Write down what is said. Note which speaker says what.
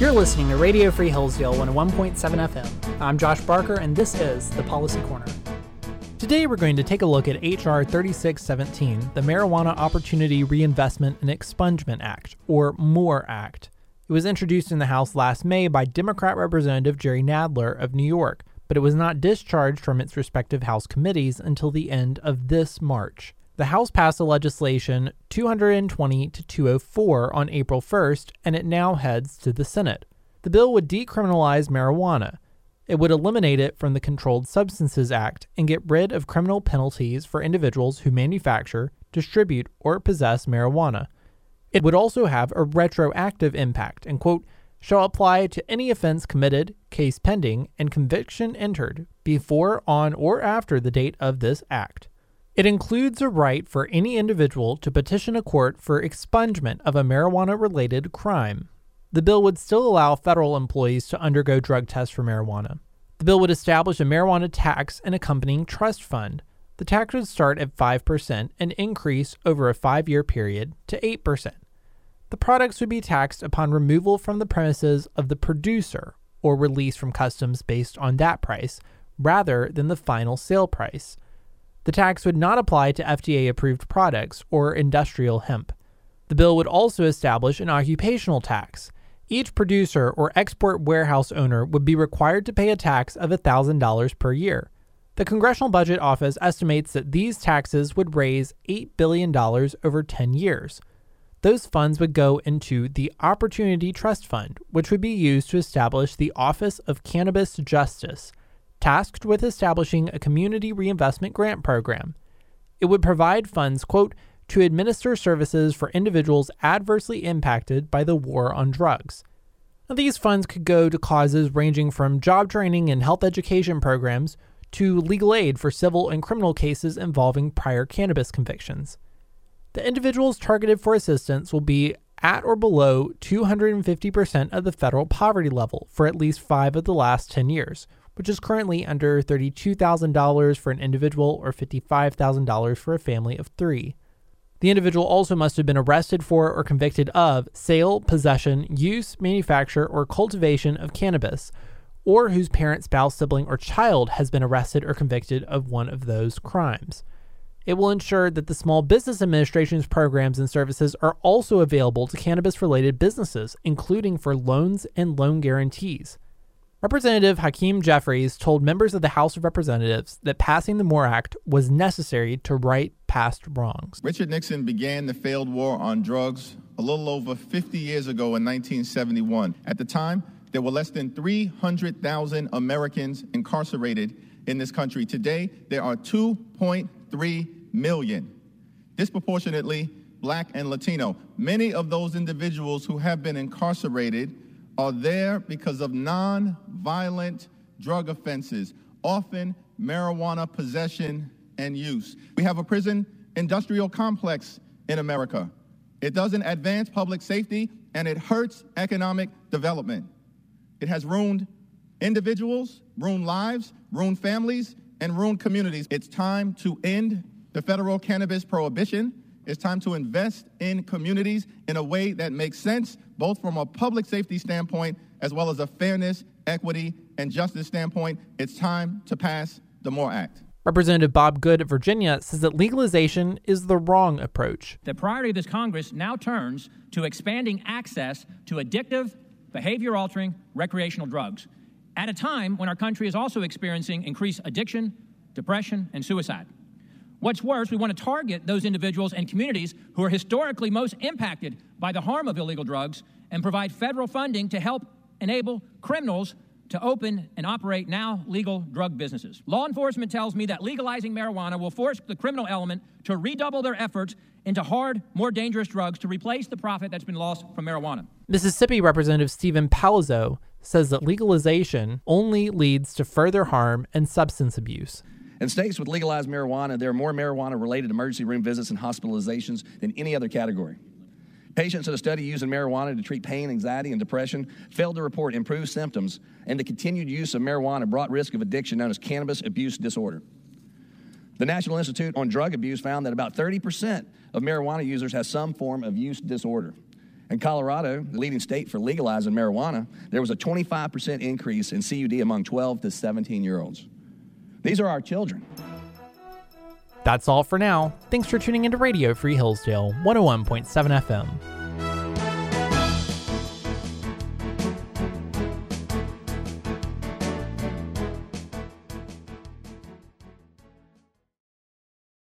Speaker 1: You're listening to Radio Free Hillsdale 101.7 FM. I'm Josh Barker, and this is the Policy Corner. Today, we're going to take a look at H.R. 3617, the Marijuana Opportunity Reinvestment and Expungement Act, or MORE Act. It was introduced in the House last May by Democrat Representative Jerry Nadler of New York, but it was not discharged from its respective House committees until the end of this March. The House passed the legislation 220 to 204 on April 1st, and it now heads to the Senate. The bill would decriminalize marijuana. It would eliminate it from the Controlled Substances Act and get rid of criminal penalties for individuals who manufacture, distribute, or possess marijuana. It would also have a retroactive impact and, quote, shall apply to any offense committed, case pending, and conviction entered before, on, or after the date of this act. It includes a right for any individual to petition a court for expungement of a marijuana related crime. The bill would still allow federal employees to undergo drug tests for marijuana. The bill would establish a marijuana tax and accompanying trust fund. The tax would start at 5% and increase over a five year period to 8%. The products would be taxed upon removal from the premises of the producer or release from customs based on that price rather than the final sale price. The tax would not apply to FDA approved products or industrial hemp. The bill would also establish an occupational tax. Each producer or export warehouse owner would be required to pay a tax of $1,000 per year. The Congressional Budget Office estimates that these taxes would raise $8 billion over 10 years. Those funds would go into the Opportunity Trust Fund, which would be used to establish the Office of Cannabis Justice, tasked with establishing a community reinvestment grant program. It would provide funds, quote, to administer services for individuals adversely impacted by the war on drugs. Now, these funds could go to causes ranging from job training and health education programs to legal aid for civil and criminal cases involving prior cannabis convictions. The individuals targeted for assistance will be at or below 250% of the federal poverty level for at least five of the last 10 years, which is currently under $32,000 for an individual or $55,000 for a family of three. The individual also must have been arrested for or convicted of sale, possession, use, manufacture, or cultivation of cannabis, or whose parent, spouse, sibling, or child has been arrested or convicted of one of those crimes. It will ensure that the Small Business Administration's programs and services are also available to cannabis related businesses, including for loans and loan guarantees. Representative Hakeem Jeffries told members of the House of Representatives that passing the MORE Act was necessary to right past wrongs.
Speaker 2: Richard Nixon began the failed war on drugs a little over 50 years ago in 1971. At the time, there were less than 300,000 Americans incarcerated in this country. Today, there are 2.3 million, disproportionately black and Latino. Many of those individuals who have been incarcerated are there because of non-violent drug offenses, often marijuana possession and use. We have a prison industrial complex in America. It doesn't advance public safety and it hurts economic development. It has ruined individuals, ruined lives, ruined families, and ruined communities. It's time to end the federal cannabis prohibition. It's time to invest in communities in a way that makes sense, both from a public safety standpoint as well as a fairness, equity, and justice standpoint. It's time to pass the MORE Act.
Speaker 1: Representative Bob Good of Virginia says that legalization is the wrong approach.
Speaker 3: The priority of this Congress now turns to expanding access to addictive, behavior altering recreational drugs at a time when our country is also experiencing increased addiction, depression, and suicide. What's worse, we want to target those individuals and communities who are historically most impacted by the harm of illegal drugs and provide federal funding to help enable criminals to open and operate now legal drug businesses. Law enforcement tells me that legalizing marijuana will force the criminal element to redouble their efforts into hard, more dangerous drugs to replace the profit that's been lost from marijuana.
Speaker 1: Mississippi Representative Steven Palazzo says that legalization only leads to further harm and substance abuse.
Speaker 4: In states with legalized marijuana, there are more marijuana related emergency room visits and hospitalizations than any other category. Patients in a study using marijuana to treat pain, anxiety, and depression failed to report improved symptoms, and the continued use of marijuana brought risk of addiction known as cannabis abuse disorder. The National Institute on Drug Abuse found that about 30% of marijuana users has some form of use disorder. In Colorado, the leading state for legalizing marijuana, there was a 25% increase in CUD among 12 to 17 year olds. These are our children.
Speaker 1: That's all for now. Thanks for tuning into Radio Free Hillsdale 101.7 FM.